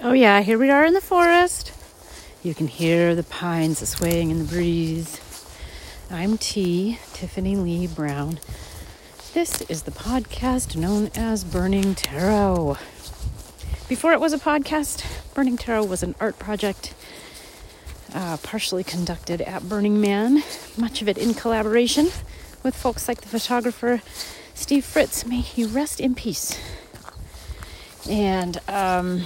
Oh, yeah, here we are in the forest. You can hear the pines swaying in the breeze. I'm T, Tiffany Lee Brown. This is the podcast known as Burning Tarot. Before it was a podcast, Burning Tarot was an art project uh, partially conducted at Burning Man, much of it in collaboration with folks like the photographer Steve Fritz. May he rest in peace. And um,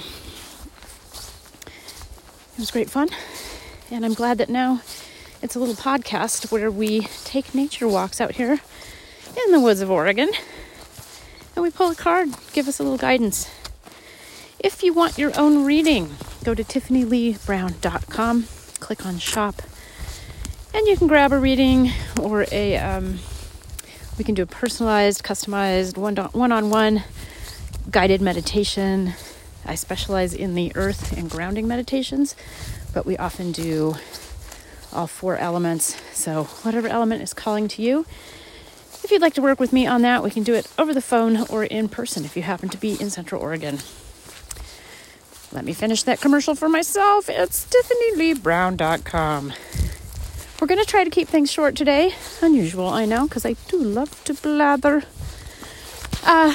it was great fun. And I'm glad that now it's a little podcast where we take nature walks out here in the woods of Oregon and we pull a card, give us a little guidance. If you want your own reading, go to tiffanyleebrown.com, click on shop, and you can grab a reading or a, um, we can do a personalized, customized, one on one guided meditation I specialize in the earth and grounding meditations, but we often do all four elements. So, whatever element is calling to you, if you'd like to work with me on that, we can do it over the phone or in person if you happen to be in Central Oregon. Let me finish that commercial for myself. It's tiffanyleebrown.com. We're going to try to keep things short today. Unusual, I know, because I do love to blather. Uh,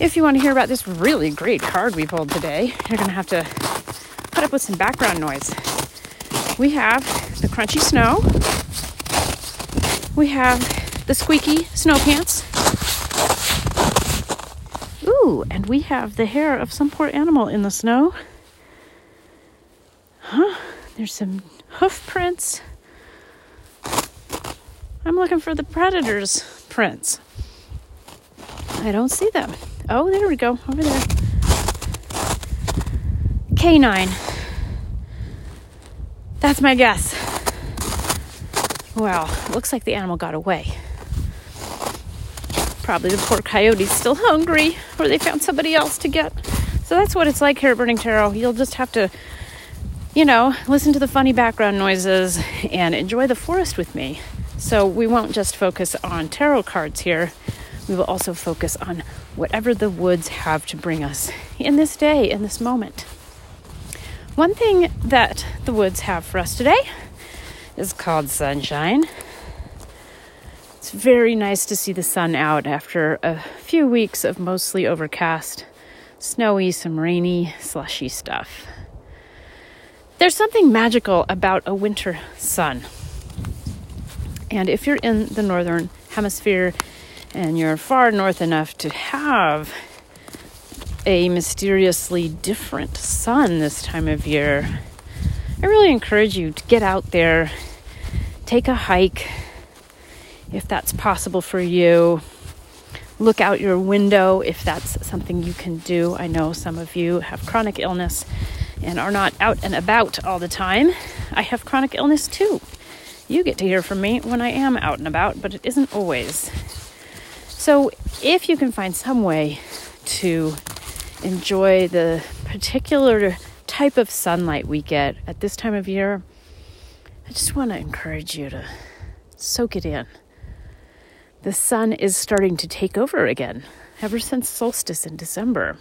if you want to hear about this really great card we pulled today, you're going to have to put up with some background noise. We have the crunchy snow. We have the squeaky snow pants. Ooh, and we have the hair of some poor animal in the snow. Huh? There's some hoof prints. I'm looking for the predator's prints. I don't see them. Oh, there we go. Over there. Canine. That's my guess. Well, looks like the animal got away. Probably the poor coyote's still hungry, or they found somebody else to get. So that's what it's like here at Burning Tarot. You'll just have to, you know, listen to the funny background noises and enjoy the forest with me. So we won't just focus on tarot cards here we will also focus on whatever the woods have to bring us in this day, in this moment. One thing that the woods have for us today is called sunshine. It's very nice to see the sun out after a few weeks of mostly overcast, snowy, some rainy, slushy stuff. There's something magical about a winter sun. And if you're in the northern hemisphere, and you're far north enough to have a mysteriously different sun this time of year, I really encourage you to get out there, take a hike if that's possible for you. Look out your window if that's something you can do. I know some of you have chronic illness and are not out and about all the time. I have chronic illness too. You get to hear from me when I am out and about, but it isn't always. So, if you can find some way to enjoy the particular type of sunlight we get at this time of year, I just want to encourage you to soak it in. The sun is starting to take over again ever since solstice in December.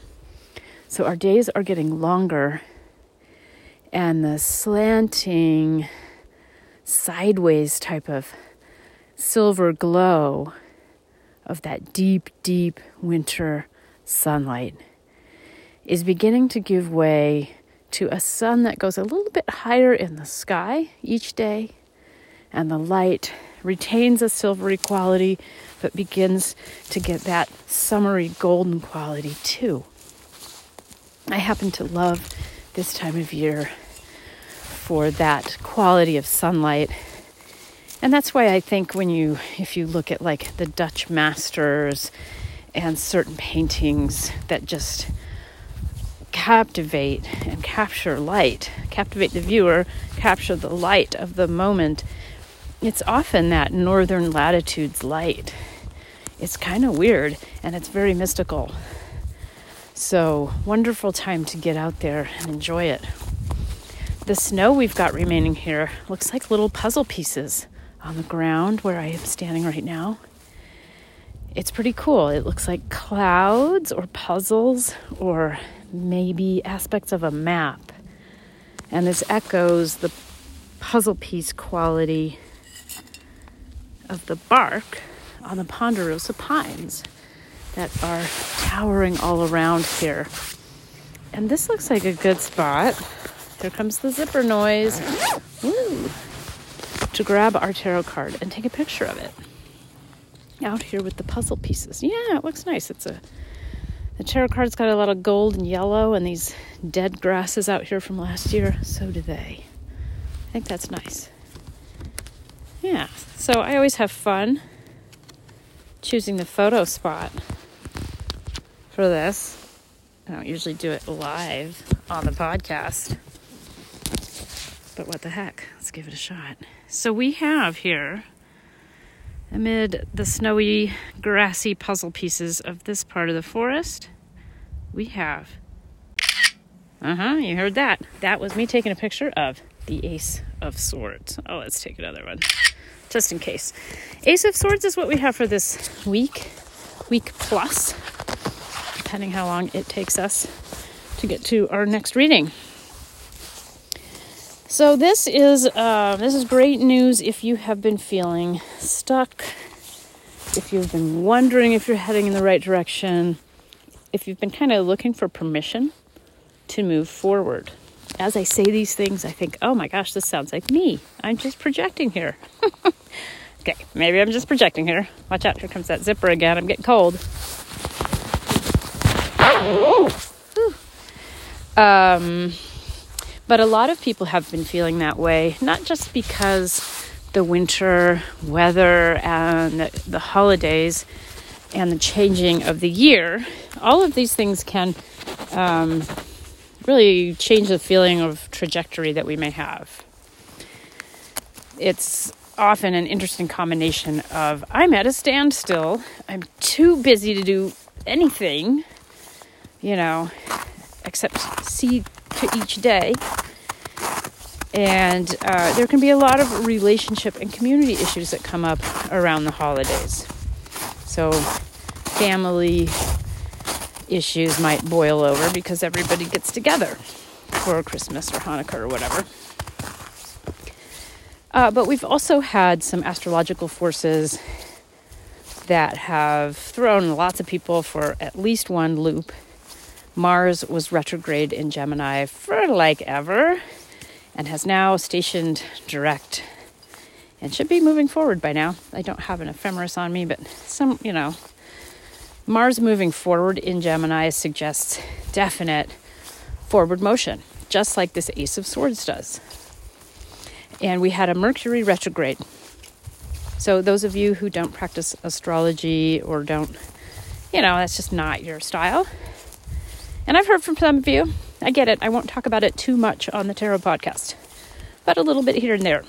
So, our days are getting longer, and the slanting, sideways type of silver glow of that deep, deep winter sunlight is beginning to give way to a sun that goes a little bit higher in the sky each day, and the light retains a silvery quality but begins to get that summery golden quality too. I happen to love this time of year for that quality of sunlight and that's why I think when you, if you look at like the Dutch masters and certain paintings that just captivate and capture light, captivate the viewer, capture the light of the moment, it's often that northern latitudes light. It's kind of weird and it's very mystical. So, wonderful time to get out there and enjoy it. The snow we've got remaining here looks like little puzzle pieces on the ground where I am standing right now. It's pretty cool. It looks like clouds or puzzles or maybe aspects of a map. And this echoes the puzzle piece quality of the bark on the ponderosa pines that are towering all around here. And this looks like a good spot. Here comes the zipper noise. To grab our tarot card and take a picture of it. Out here with the puzzle pieces. Yeah, it looks nice. It's a the tarot card's got a lot of gold and yellow and these dead grasses out here from last year. So do they. I think that's nice. Yeah, so I always have fun choosing the photo spot for this. I don't usually do it live on the podcast. But what the heck? Let's give it a shot. So we have here, amid the snowy, grassy puzzle pieces of this part of the forest, we have. Uh huh, you heard that. That was me taking a picture of the Ace of Swords. Oh, let's take another one, just in case. Ace of Swords is what we have for this week, week plus, depending how long it takes us to get to our next reading. So this is uh, this is great news if you have been feeling stuck, if you've been wondering if you're heading in the right direction, if you've been kind of looking for permission to move forward as I say these things, I think, oh my gosh, this sounds like me. I'm just projecting here. okay, maybe I'm just projecting here. Watch out, here comes that zipper again. I'm getting cold. Um, but a lot of people have been feeling that way, not just because the winter weather and the, holidays and the changing of the year, all of these things can um, really change the feeling of trajectory that we may have. It's often an interesting combination of I'm at a standstill, I'm too busy to do anything, you know, except see to each day. And uh, there can be a lot of relationship and community issues that come up around the holidays. So, family, issues might boil over because everybody gets together for Christmas or Hanukkah or whatever. Uh, but we've also had some astrological forces that have thrown lots of people for at least one loop. Mars was retrograde in Gemini for like ever and has now stationed direct and should be moving forward by now. I don't have an ephemeris on me, but some, you know, Mars moving forward in Gemini suggests definite forward motion, just like this Ace of Swords does. And we had a Mercury retrograde. So, those of you who don't practice astrology or don't, you know, that's just not your style. And I've heard from some of you. I get it. I won't talk about it too much on the Tarot podcast, but a little bit here and there.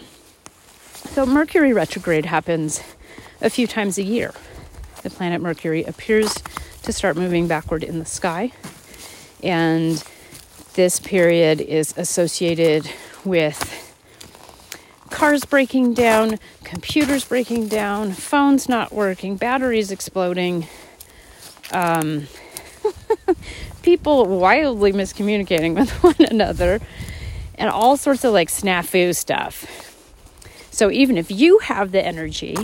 So, Mercury retrograde happens a few times a year the planet Mercury appears to start moving backward in the sky. And this period is associated with cars breaking down, computers breaking down, phones not working, batteries exploding, um, people wildly miscommunicating with one another, and all sorts of like snafu stuff. So even if you have the energy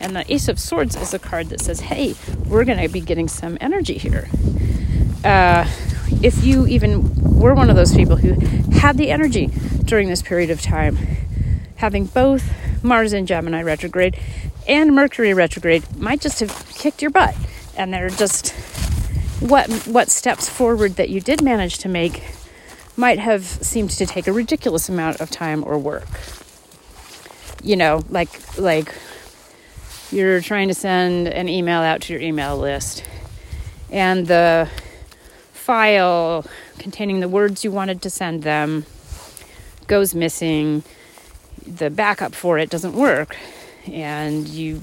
and the Ace of Swords is a card that says, hey, we're going to be getting some energy here. Uh, if you even were one of those people who had the energy during this period of time, having both Mars in Gemini retrograde and Mercury retrograde might just have kicked your butt. And they're just what what steps forward that you did manage to make might have seemed to take a ridiculous amount of time or work. You know, like like you're trying to send an email out to your email list and the file containing the words you wanted to send them goes missing the backup for it doesn't work and you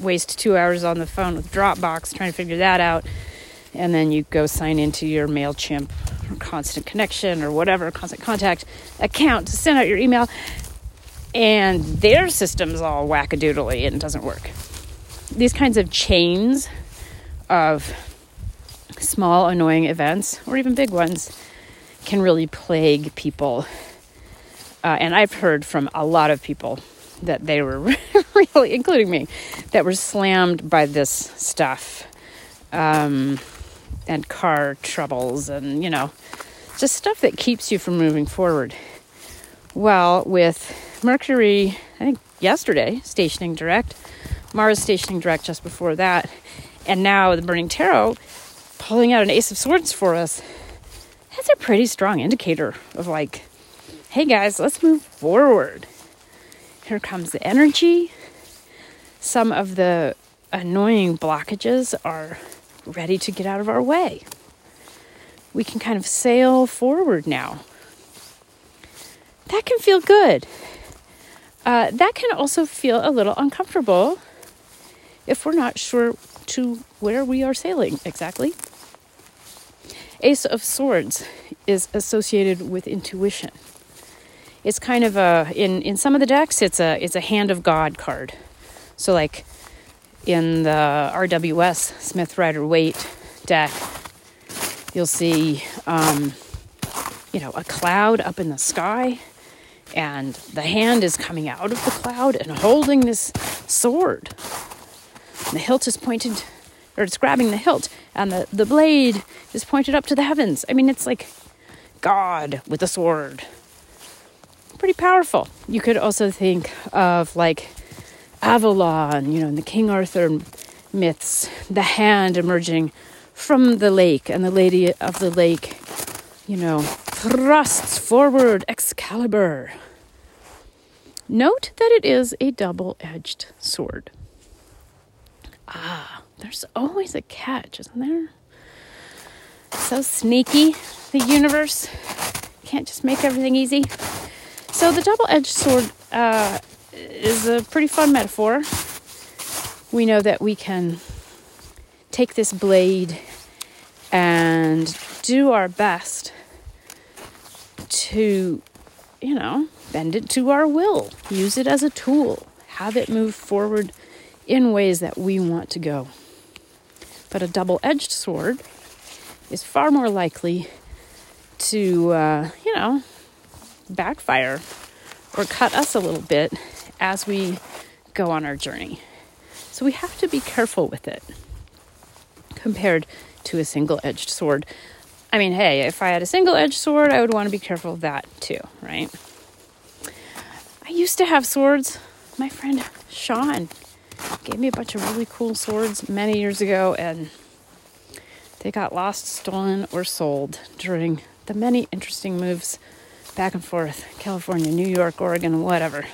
waste two hours on the phone with dropbox trying to figure that out and then you go sign into your mailchimp or constant connection or whatever constant contact account to send out your email and their system's all wackadoodly and doesn't work these kinds of chains of small annoying events or even big ones can really plague people. Uh, and I've heard from a lot of people that they were really, including me, that were slammed by this stuff um, and car troubles and, you know, just stuff that keeps you from moving forward. Well, with Mercury, I think yesterday, stationing direct, Mars stationing direct just before that, and now the Burning Tarot pulling out an Ace of Swords for us, that's a pretty strong indicator of like, hey guys, let's move forward. Here comes the energy. Some of the annoying blockages are ready to get out of our way. We can kind of sail forward now. That can feel good. Uh, that can also feel a little uncomfortable if we're not sure to where we are sailing exactly. Ace of Swords is associated with intuition. It's kind of a in in some of the decks it's a it's a hand of God card. So like in the RWS Smith Rider Waite deck, you'll see um, you know a cloud up in the sky, and the hand is coming out of the cloud and holding this sword. And the hilt is pointed or it's grabbing the hilt, and the, the blade is pointed up to the heavens. I mean, it's like God with a sword. Pretty powerful. You could also think of like Avalon, you know, in the King Arthur myths, the hand emerging from the lake, and the Lady of the Lake, you know, thrusts forward Excalibur. Note that it is a double edged sword. Ah, there's always a catch, isn't there? So sneaky, the universe. Can't just make everything easy. So, the double edged sword uh, is a pretty fun metaphor. We know that we can take this blade and do our best to, you know, bend it to our will, use it as a tool, have it move forward in ways that we want to go. But a double edged sword is far more likely to, uh, you know, backfire or cut us a little bit as we go on our journey. So we have to be careful with it compared to a single edged sword. I mean, hey, if I had a single edged sword, I would want to be careful of that too, right? I used to have swords. My friend Sean gave me a bunch of really cool swords many years ago, and they got lost, stolen, or sold during the many interesting moves back and forth California, New York, Oregon, whatever.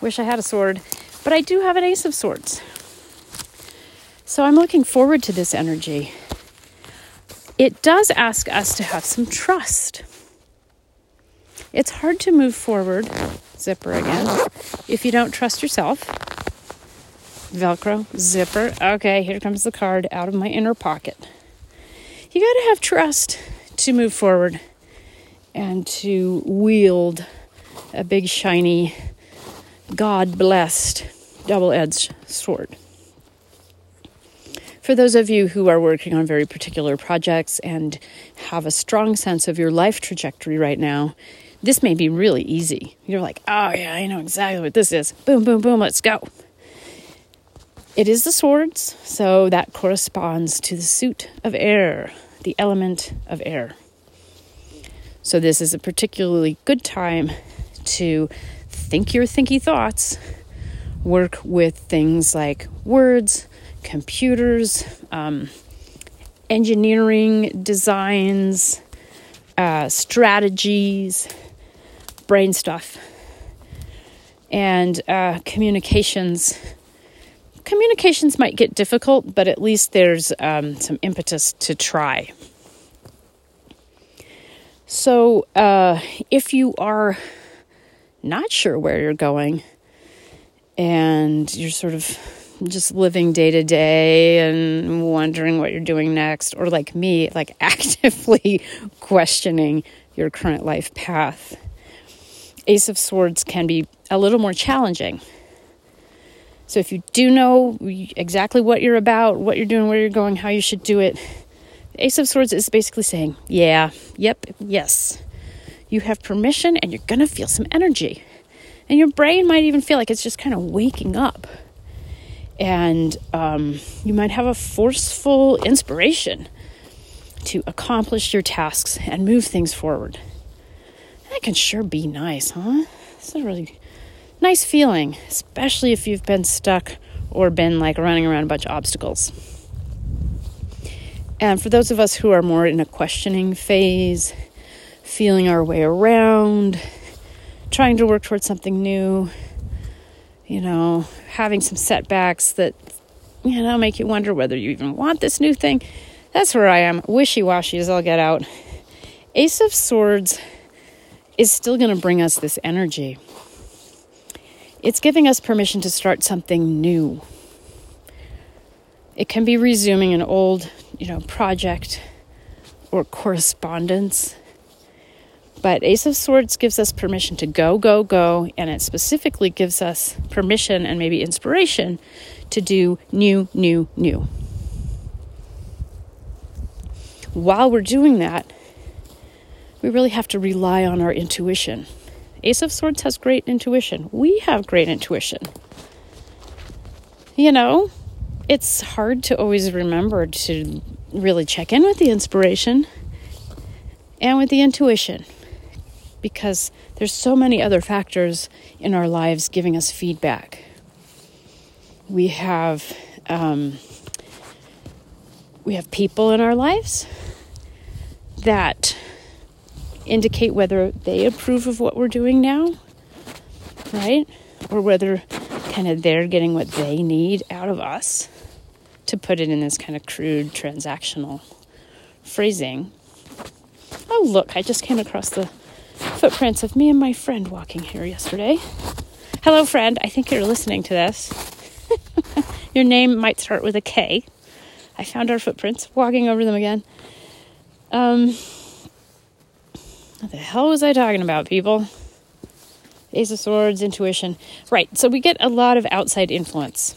Wish I had a sword, but I do have an Ace of Swords. So I'm looking forward to this energy. It does ask us to have some trust. It's hard to move forward, zipper again, if you don't trust yourself Velcro, zipper. Okay, here comes the card out of my inner pocket. You got to have trust to move forward and to wield a big, shiny, God blessed double edged sword. For those of you who are working on very particular projects and have a strong sense of your life trajectory right now, this may be really easy. You're like, oh, yeah, I know exactly what this is. Boom, boom, boom, let's go. It is the swords, so that corresponds to the suit of air, the element of air. So, this is a particularly good time to think your thinky thoughts, work with things like words, computers, um, engineering designs, uh, strategies, brain stuff, and uh, communications communications might get difficult, but at least there's um, some impetus to try. So, uh, if you are not sure where you're going. And you're sort of just living day to day and wondering what you're doing next, or like me, like actively questioning your current life path, Ace of Swords can be a little more challenging. So if you do know exactly what you're about, what you're doing, where you're going, how you should do it, Ace of Swords is basically saying, yeah, yep, yes. You have permission and you're going to feel some energy. And your brain might even feel like it's just kind of waking up. And um, you might have a forceful inspiration to accomplish your tasks and move things forward. That can sure be nice, huh? It's a really nice feeling, especially if you've been stuck or been like running around a bunch of obstacles. And for those of us who are more in a questioning phase, feeling our way around, trying to work towards something new, you know, having some setbacks that, you know, make you wonder whether you even want this new thing. That's where I am, wishy washy as I'll get out. Ace of Swords is still going to bring us this energy. It's giving us permission to start something new. It can be resuming an old, you know, project or correspondence. But Ace of Swords gives us permission to go, go, go, and it specifically gives us permission and maybe inspiration to do new, new, new. While we're doing that, we really have to rely on our intuition. Ace of Swords has great intuition. We have great intuition. You know, it's hard to always remember to really check in with the inspiration and with the intuition because there's so many other factors in our lives giving us feedback. We have um, we have people in our lives that indicate whether they approve of what we're doing now, right? Or whether kind of they're getting what they need out of us, to put it in this kind of crude transactional phrasing. Oh, look, I just came across the footprints of me and my friend walking here yesterday. Hello, friend. I think you're listening to this. Your name might start with a K. I found our footprints, walking over them again. Um, what the hell was I talking about, people? Ace of Swords, intuition. Right, so we get a lot of outside influence.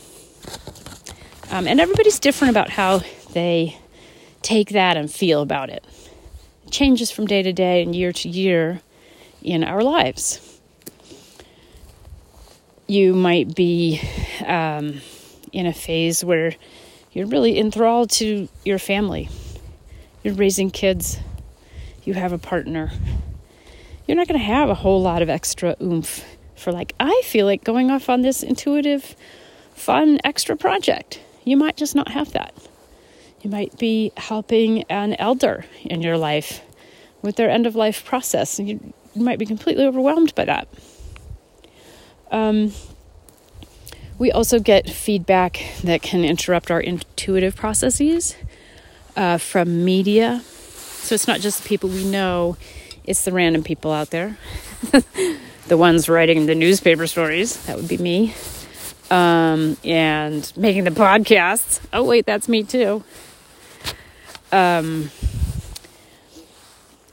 Um, and everybody's different about how they take that and feel about it. It changes from day to day and year to year in our lives. You might be um, in a phase where you're really enthralled to your family. You're raising kids you have a partner, you're not going to have a whole lot of extra oomph for, like, I feel like going off on this intuitive, fun, extra project. You might just not have that. You might be helping an elder in your life with their end of life process, you might be completely overwhelmed by that. Um, we also get feedback that can interrupt our intuitive processes uh, from media so it's not just the people we know, it's the random people out there. the ones writing the newspaper stories, that would be me. Um, and making the podcasts. Oh, wait, that's me too. Um,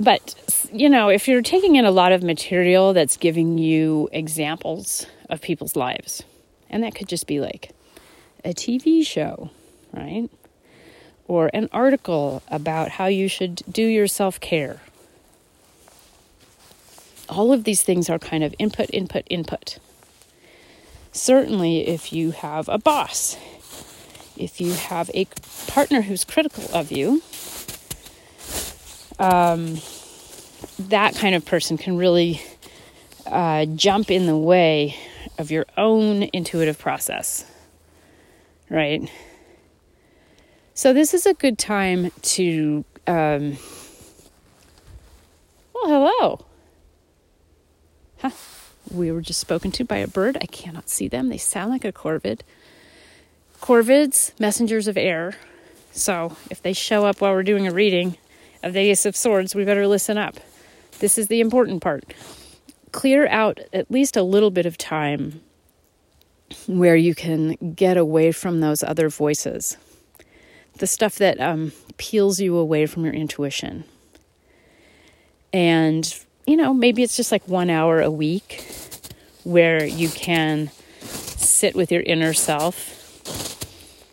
but, you know, if you're taking in a lot of material that's giving you examples of people's lives, and that could just be like a TV show, right? or an article about how you should do your self care. All of these things are kind of input, input, input. Certainly, if you have a boss, if you have a partner who's critical of you, um, that kind of person can really uh, jump in the way of your own intuitive process, right? So, this is a good time to. Um, well, hello. Huh. We were just spoken to by a bird. I cannot see them. They sound like a corvid. Corvids, messengers of air. So, if they show up while we're doing a reading of the Ace of Swords, we better listen up. This is the important part. Clear out at least a little bit of time where you can get away from those other voices the stuff that um, peels you away from your intuition. And, you know, maybe it's just like one hour a week where you can sit with your inner self.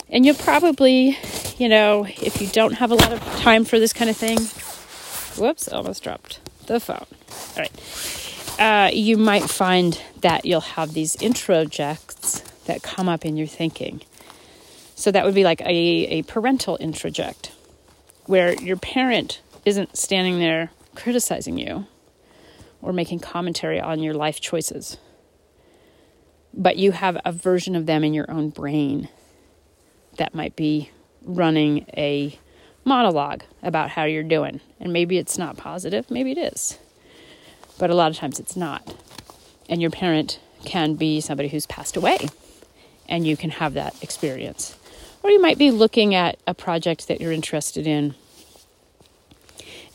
And you'll probably, you know, if you don't have a lot of time for this kind of thing, whoops, almost dropped the phone. All right. Uh, you might find that you'll have these introjects that come up in your thinking. So that would be like a, a parental introject, where your parent isn't standing there criticizing you or making commentary on your life choices, but you have a version of them in your own brain that might be running a monologue about how you're doing. And maybe it's not positive, maybe it is. But a lot of times it's not. And your parent can be somebody who's passed away, and you can have that experience. Or you might be looking at a project that you're interested in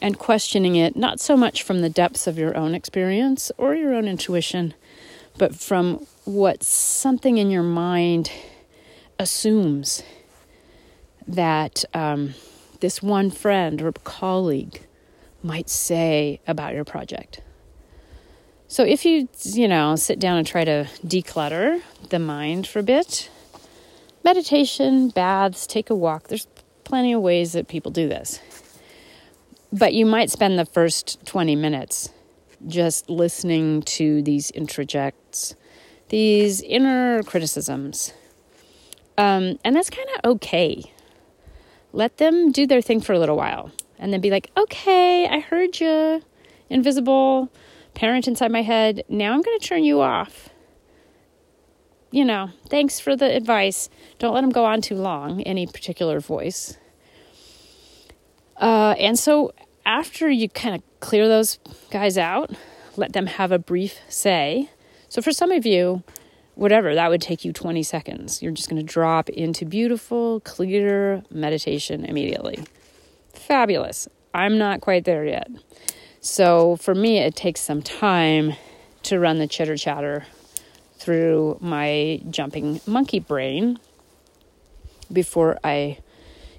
and questioning it, not so much from the depths of your own experience or your own intuition, but from what something in your mind assumes that um, this one friend or colleague might say about your project. So if you, you know, sit down and try to declutter the mind for a bit, meditation, baths, take a walk, there's plenty of ways that people do this. But you might spend the first 20 minutes just listening to these introjects, these inner criticisms. Um, and that's kind of okay let them do their thing for a little while and then be like, okay, I heard you, invisible parent inside my head. Now I'm going to turn you off. You know, thanks for the advice. Don't let them go on too long, any particular voice. Uh, and so after you kind of clear those guys out, let them have a brief say. So for some of you, whatever, that would take you 20 seconds. You're just going to drop into beautiful, clear meditation immediately. Fabulous. I'm not quite there yet. So for me, it takes some time to run the chitter chatter through my jumping monkey brain before I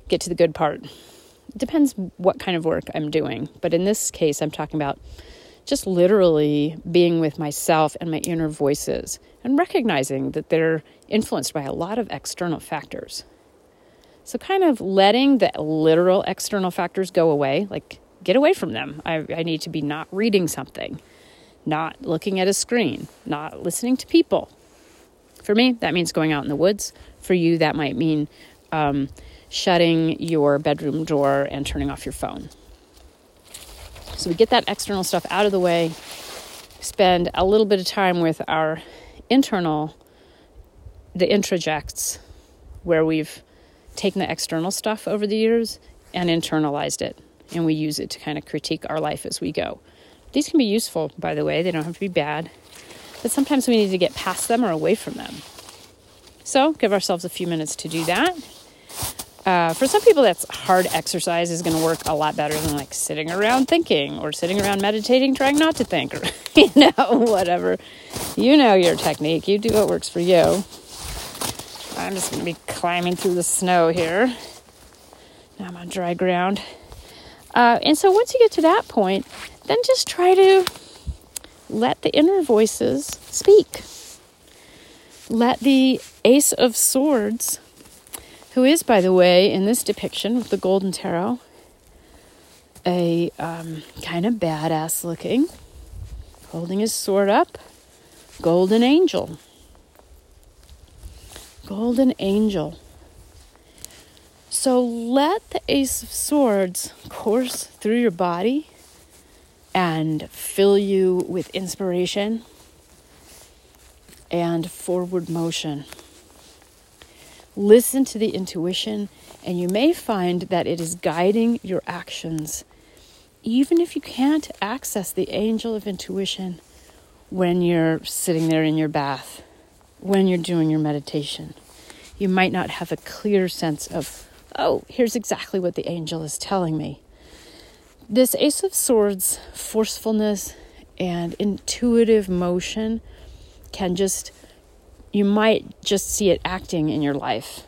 get to the good part. It depends what kind of work I'm doing, but in this case, I'm talking about just literally being with myself and my inner voices and recognizing that they're influenced by a lot of external factors. So, kind of letting the literal external factors go away, like get away from them. I, I need to be not reading something, not looking at a screen, not listening to people. For me, that means going out in the woods. For you, that might mean um, shutting your bedroom door and turning off your phone. So we get that external stuff out of the way, spend a little bit of time with our internal, the introjects, where we've taken the external stuff over the years and internalized it. And we use it to kind of critique our life as we go. These can be useful, by the way, they don't have to be bad. But sometimes we need to get past them or away from them. So give ourselves a few minutes to do that. Uh, for some people, that's hard exercise is going to work a lot better than like sitting around thinking or sitting around meditating, trying not to think, or you know, whatever. You know your technique. You do what works for you. I'm just going to be climbing through the snow here. Now I'm on dry ground. Uh, and so once you get to that point, then just try to let the inner voices speak. Let the Ace of Swords who is, by the way, in this depiction with the golden tarot, a um, kind of badass looking, holding his sword up, golden angel. Golden angel. So let the Ace of Swords course through your body and fill you with inspiration and forward motion. Listen to the intuition, and you may find that it is guiding your actions, even if you can't access the angel of intuition when you're sitting there in your bath, when you're doing your meditation. You might not have a clear sense of, oh, here's exactly what the angel is telling me. This Ace of Swords forcefulness and intuitive motion can just you might just see it acting in your life.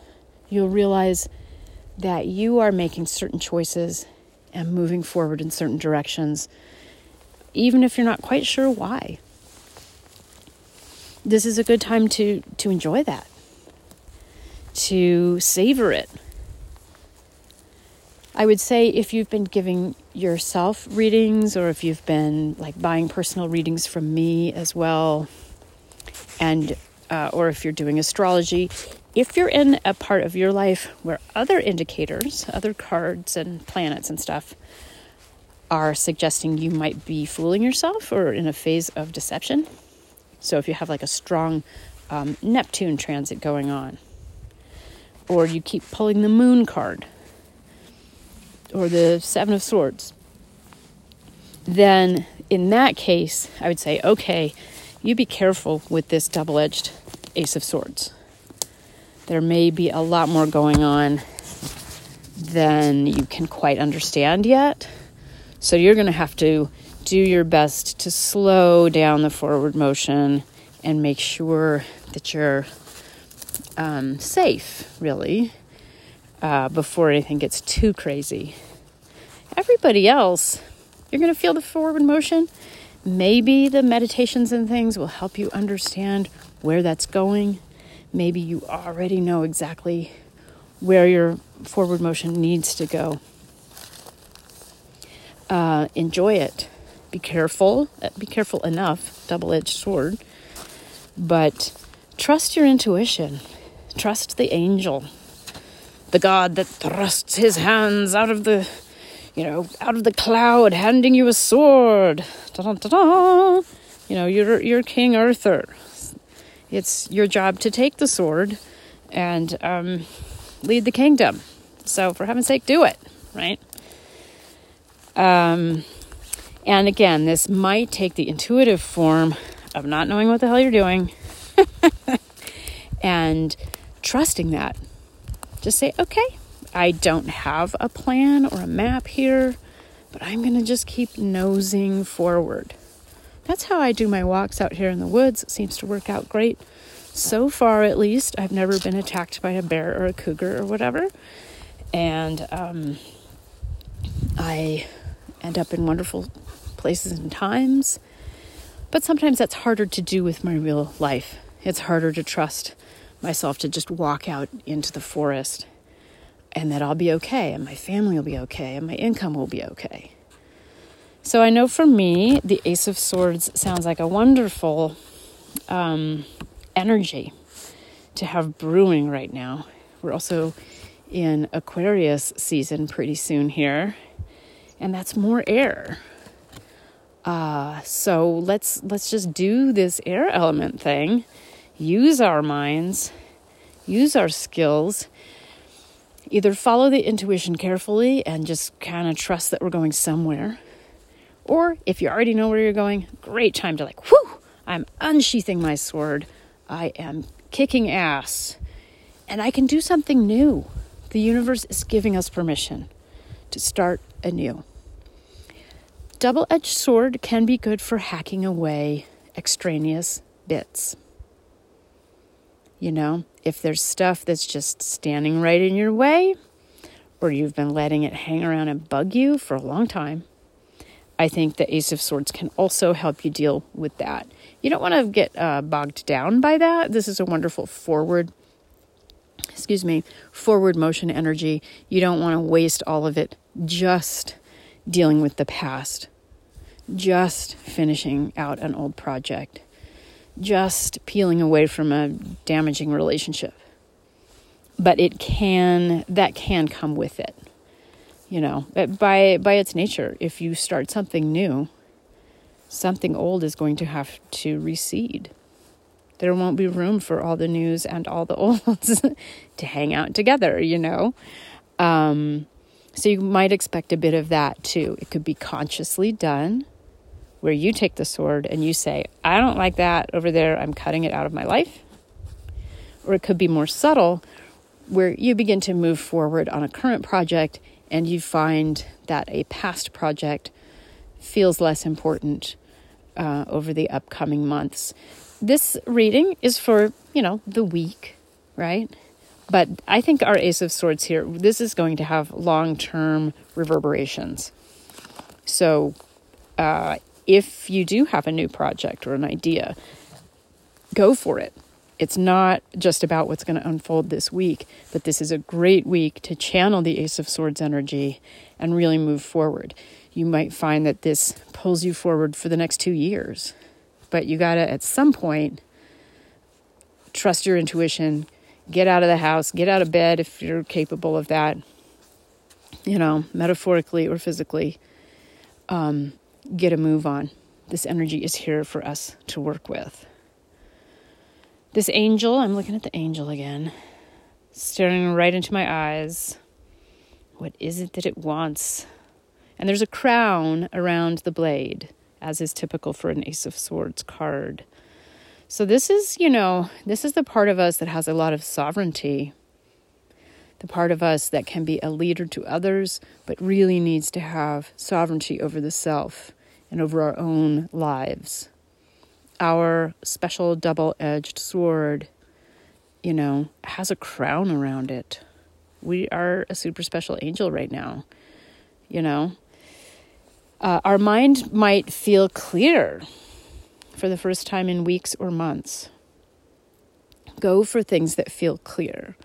You'll realize that you are making certain choices and moving forward in certain directions, even if you're not quite sure why. This is a good time to, to enjoy that, to savor it, I would say if you've been giving yourself readings or if you've been like buying personal readings from me as well, and uh, or if you're doing astrology, if you're in a part of your life where other indicators, other cards and planets and stuff are suggesting you might be fooling yourself or in a phase of deception. So if you have like a strong um, Neptune transit going on, or you keep pulling the moon card, or the Seven of Swords, then in that case, I would say, okay, you be careful with this double edged Ace of Swords. There may be a lot more going on than you can quite understand yet. So you're going to have to do your best to slow down the forward motion and make sure that you're um, safe, really, uh, before anything gets too crazy. Everybody else, you're going to feel the forward motion. Maybe the meditations and things will help you understand where that's going. Maybe you already know exactly where your forward motion needs to go. Uh, enjoy it. Be careful. Uh, be careful enough. Double edged sword. But trust your intuition. Trust the angel. The God that thrusts his hands out of the, you know, out of the cloud, handing you a sword. Da-da-da-da. You know, you're, you're King Arthur. It's your job to take the sword and um, lead the kingdom. So, for heaven's sake, do it, right? Um, and again, this might take the intuitive form of not knowing what the hell you're doing and trusting that. Just say, okay, I don't have a plan or a map here, but I'm going to just keep nosing forward. That's how I do my walks out here in the woods. It seems to work out great. So far, at least, I've never been attacked by a bear or a cougar or whatever. And um, I end up in wonderful places and times. But sometimes that's harder to do with my real life. It's harder to trust myself to just walk out into the forest and that I'll be okay and my family will be okay and my income will be okay. So I know for me, the Ace of Swords sounds like a wonderful um, energy to have brewing right now. We're also in Aquarius season pretty soon here, and that's more air. Uh, so let's let's just do this air element thing. Use our minds, use our skills. Either follow the intuition carefully and just kind of trust that we're going somewhere. Or if you already know where you're going, great time to like, whoo, I'm unsheathing my sword. I am kicking ass. And I can do something new. The universe is giving us permission to start anew. Double edged sword can be good for hacking away extraneous bits. You know, if there's stuff that's just standing right in your way, or you've been letting it hang around and bug you for a long time, I think the Ace of Swords can also help you deal with that. You don't want to get uh, bogged down by that. This is a wonderful forward, excuse me, forward motion energy. You don't want to waste all of it just dealing with the past, just finishing out an old project, just peeling away from a damaging relationship. But it can, that can come with it. You know, by by its nature, if you start something new, something old is going to have to recede. There won't be room for all the news and all the olds to hang out together, you know. Um, so you might expect a bit of that too. It could be consciously done, where you take the sword and you say, I don't like that over there, I'm cutting it out of my life. Or it could be more subtle, where you begin to move forward on a current project and you find that a past project feels less important uh, over the upcoming months. This reading is for, you know, the week, right? But I think our Ace of Swords here, this is going to have long term reverberations. So uh, if you do have a new project or an idea, go for it. it's not just about what's going to unfold this week, but this is a great week to channel the Ace of Swords energy and really move forward. You might find that this pulls you forward for the next two years, but you got to, at some point, trust your intuition, get out of the house, get out of bed if you're capable of that, you know, metaphorically or physically, um, get a move on. This energy is here for us to work with. This angel, I'm looking at the angel again, staring right into my eyes. What is it that it wants? And there's a crown around the blade, as is typical for an Ace of Swords card. So, this is, you know, this is the part of us that has a lot of sovereignty. The part of us that can be a leader to others, but really needs to have sovereignty over the self and over our own lives our special double edged sword, you know, has a crown around it. We are a super special angel right now, you know. Uh, our mind might feel clear for the first time in weeks or months. Go for things that feel clear.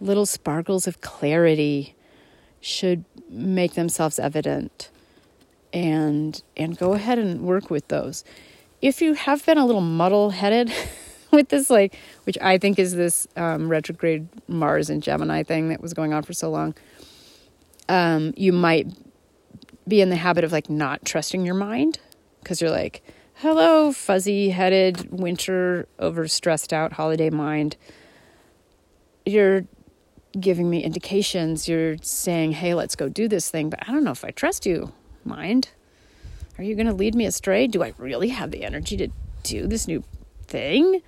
Little sparkles of clarity should make themselves evident and and go ahead and work with those if you have been a little muddle headed with this, like, which I think is this um, retrograde Mars and Gemini thing that was going on for so long, um, you might be in the habit of like not trusting your mind because you're like, hello, fuzzy headed, winter, over stressed out holiday mind. You're giving me indications. You're saying, hey, let's go do this thing, but I don't know if I trust you, mind. Are you going to lead me astray? Do I really have the energy to do this new thing?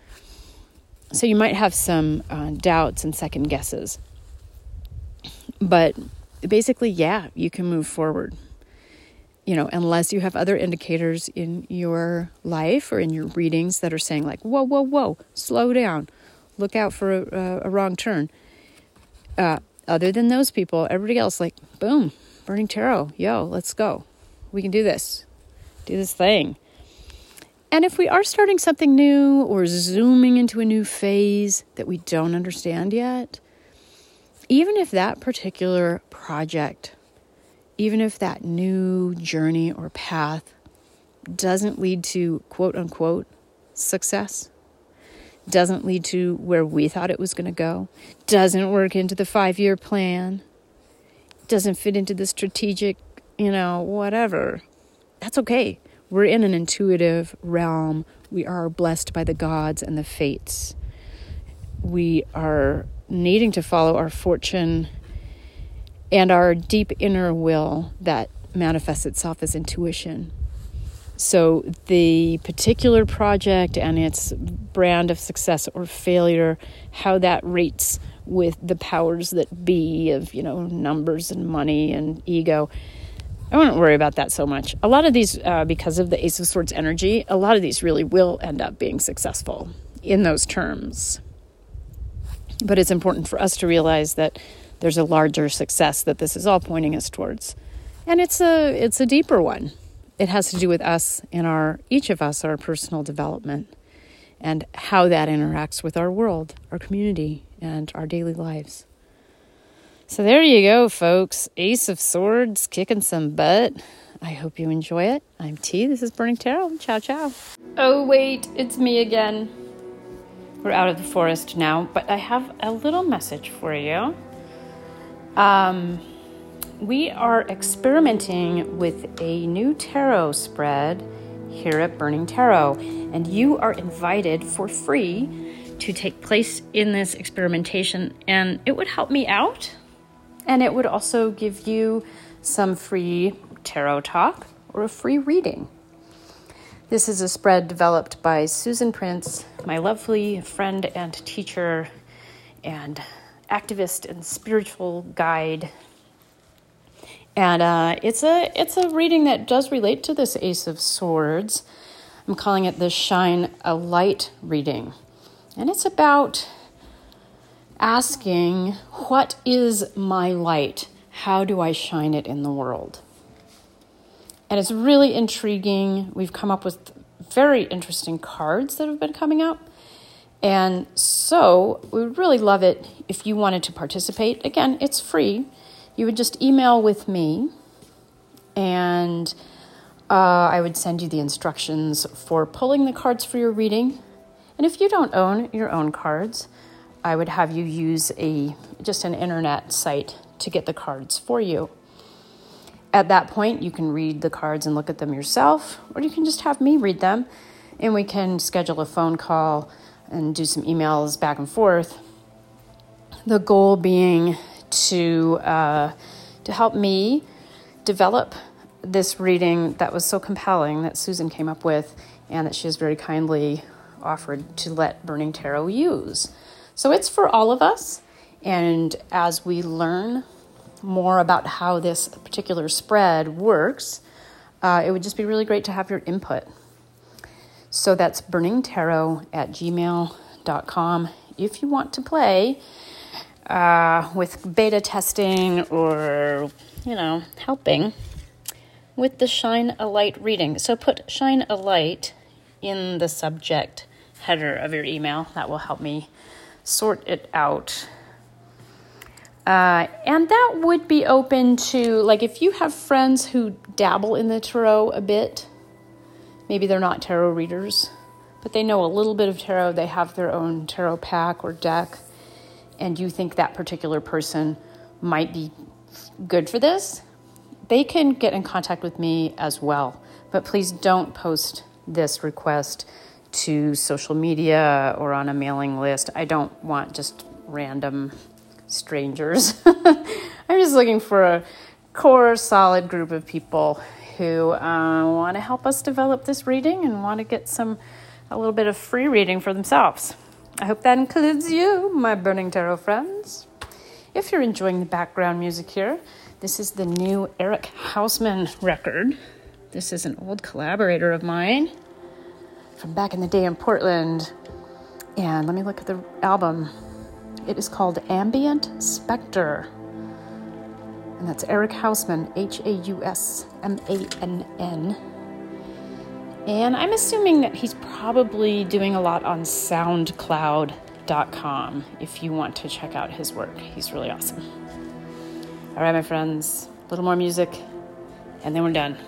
So you might have some uh, doubts and second guesses. But basically, yeah, you can move forward. You know, unless you have other indicators in your life or in your readings that are saying, like, whoa, whoa, whoa, slow down, look out for a, a wrong turn. Uh, other than those people, everybody else, like, boom, burning tarot, yo, let's go. We can do this do this thing. And if we are starting something new or zooming into a new phase that we don't understand yet, even if that particular project, even if that new journey or path doesn't lead to quote unquote success, doesn't lead to where we thought it was going to go, doesn't work into the five year plan, doesn't fit into the strategic, you know, whatever that's okay. We're in an intuitive realm. We are blessed by the gods and the fates. We are needing to follow our fortune and our deep inner will that manifests itself as intuition. So, the particular project and its brand of success or failure, how that rates with the powers that be of, you know, numbers and money and ego, I wouldn't worry about that so much. A lot of these, uh, because of the Ace of Swords energy, a lot of these really will end up being successful in those terms. But it's important for us to realize that there's a larger success that this is all pointing us towards. And it's a it's a deeper one. It has to do with us and our each of us our personal development and how that interacts with our world, our community, and our daily lives. So there you go, folks. Ace of Swords kicking some butt. I hope you enjoy it. I'm T. This is Burning Tarot. Ciao, ciao. Oh, wait, it's me again. We're out of the forest now, but I have a little message for you. Um, we are experimenting with a new tarot spread here at Burning Tarot, and you are invited for free to take place in this experimentation, and it would help me out and it would also give you some free tarot talk or a free reading. This is a spread developed by Susan Prince, my lovely friend and teacher and activist and spiritual guide. And uh, it's a it's a reading that does relate to this Ace of Swords. I'm calling it the Shine a Light reading, and it's about asking, What is my light? How do I shine it in the world? And it's really intriguing. We've come up with very interesting cards that have been coming up. And so we would really love it if you wanted to participate. Again, it's free. You would just email with me, and uh, I would send you the instructions for pulling the cards for your reading. And if you don't own your own cards, I would have you use a just an internet site to get the cards for you. At that point, you can read the cards and look at them yourself, or you can just have me read them, and we can schedule a phone call and do some emails back and forth. The goal being to uh, to help me develop this reading that was so compelling that Susan came up with, and that she has very kindly offered to let Burning Tarot use. So it's for all of us, and as we learn more about how this particular spread works, uh, it would just be really great to have your input. So that's burningtarot at gmail.com. If you want to play uh, with beta testing or, you know, helping with the Shine a Light reading. So put Shine a Light in the subject header of your email. That will help me sort it out uh, and that would be open to, like, if you have friends who dabble in the tarot a bit, maybe they're not tarot readers, but they know a little bit of tarot, they have their own tarot pack or deck, and you think that particular person might be good for this, they can get in contact with me as well. But please don't post this request to social media or on a mailing list. I don't want just random strangers. I'm just looking for a core, solid group of people who uh, want to help us develop this reading and want to get some a little bit of free reading for themselves. I hope that includes you, my Burning Tarot friends. If you're enjoying the background music here, this is the new Eric Hausmann record. This is an old collaborator of mine from back in the day in Portland. And let me look at the album. It is called Ambient Spectre. And that's Eric Hausmann, H A U S M A N N. And I'm assuming that he's probably doing a lot on SoundCloud.com if you want to check out his work. He's really awesome. All right, my friends, a little more music, and then we're done.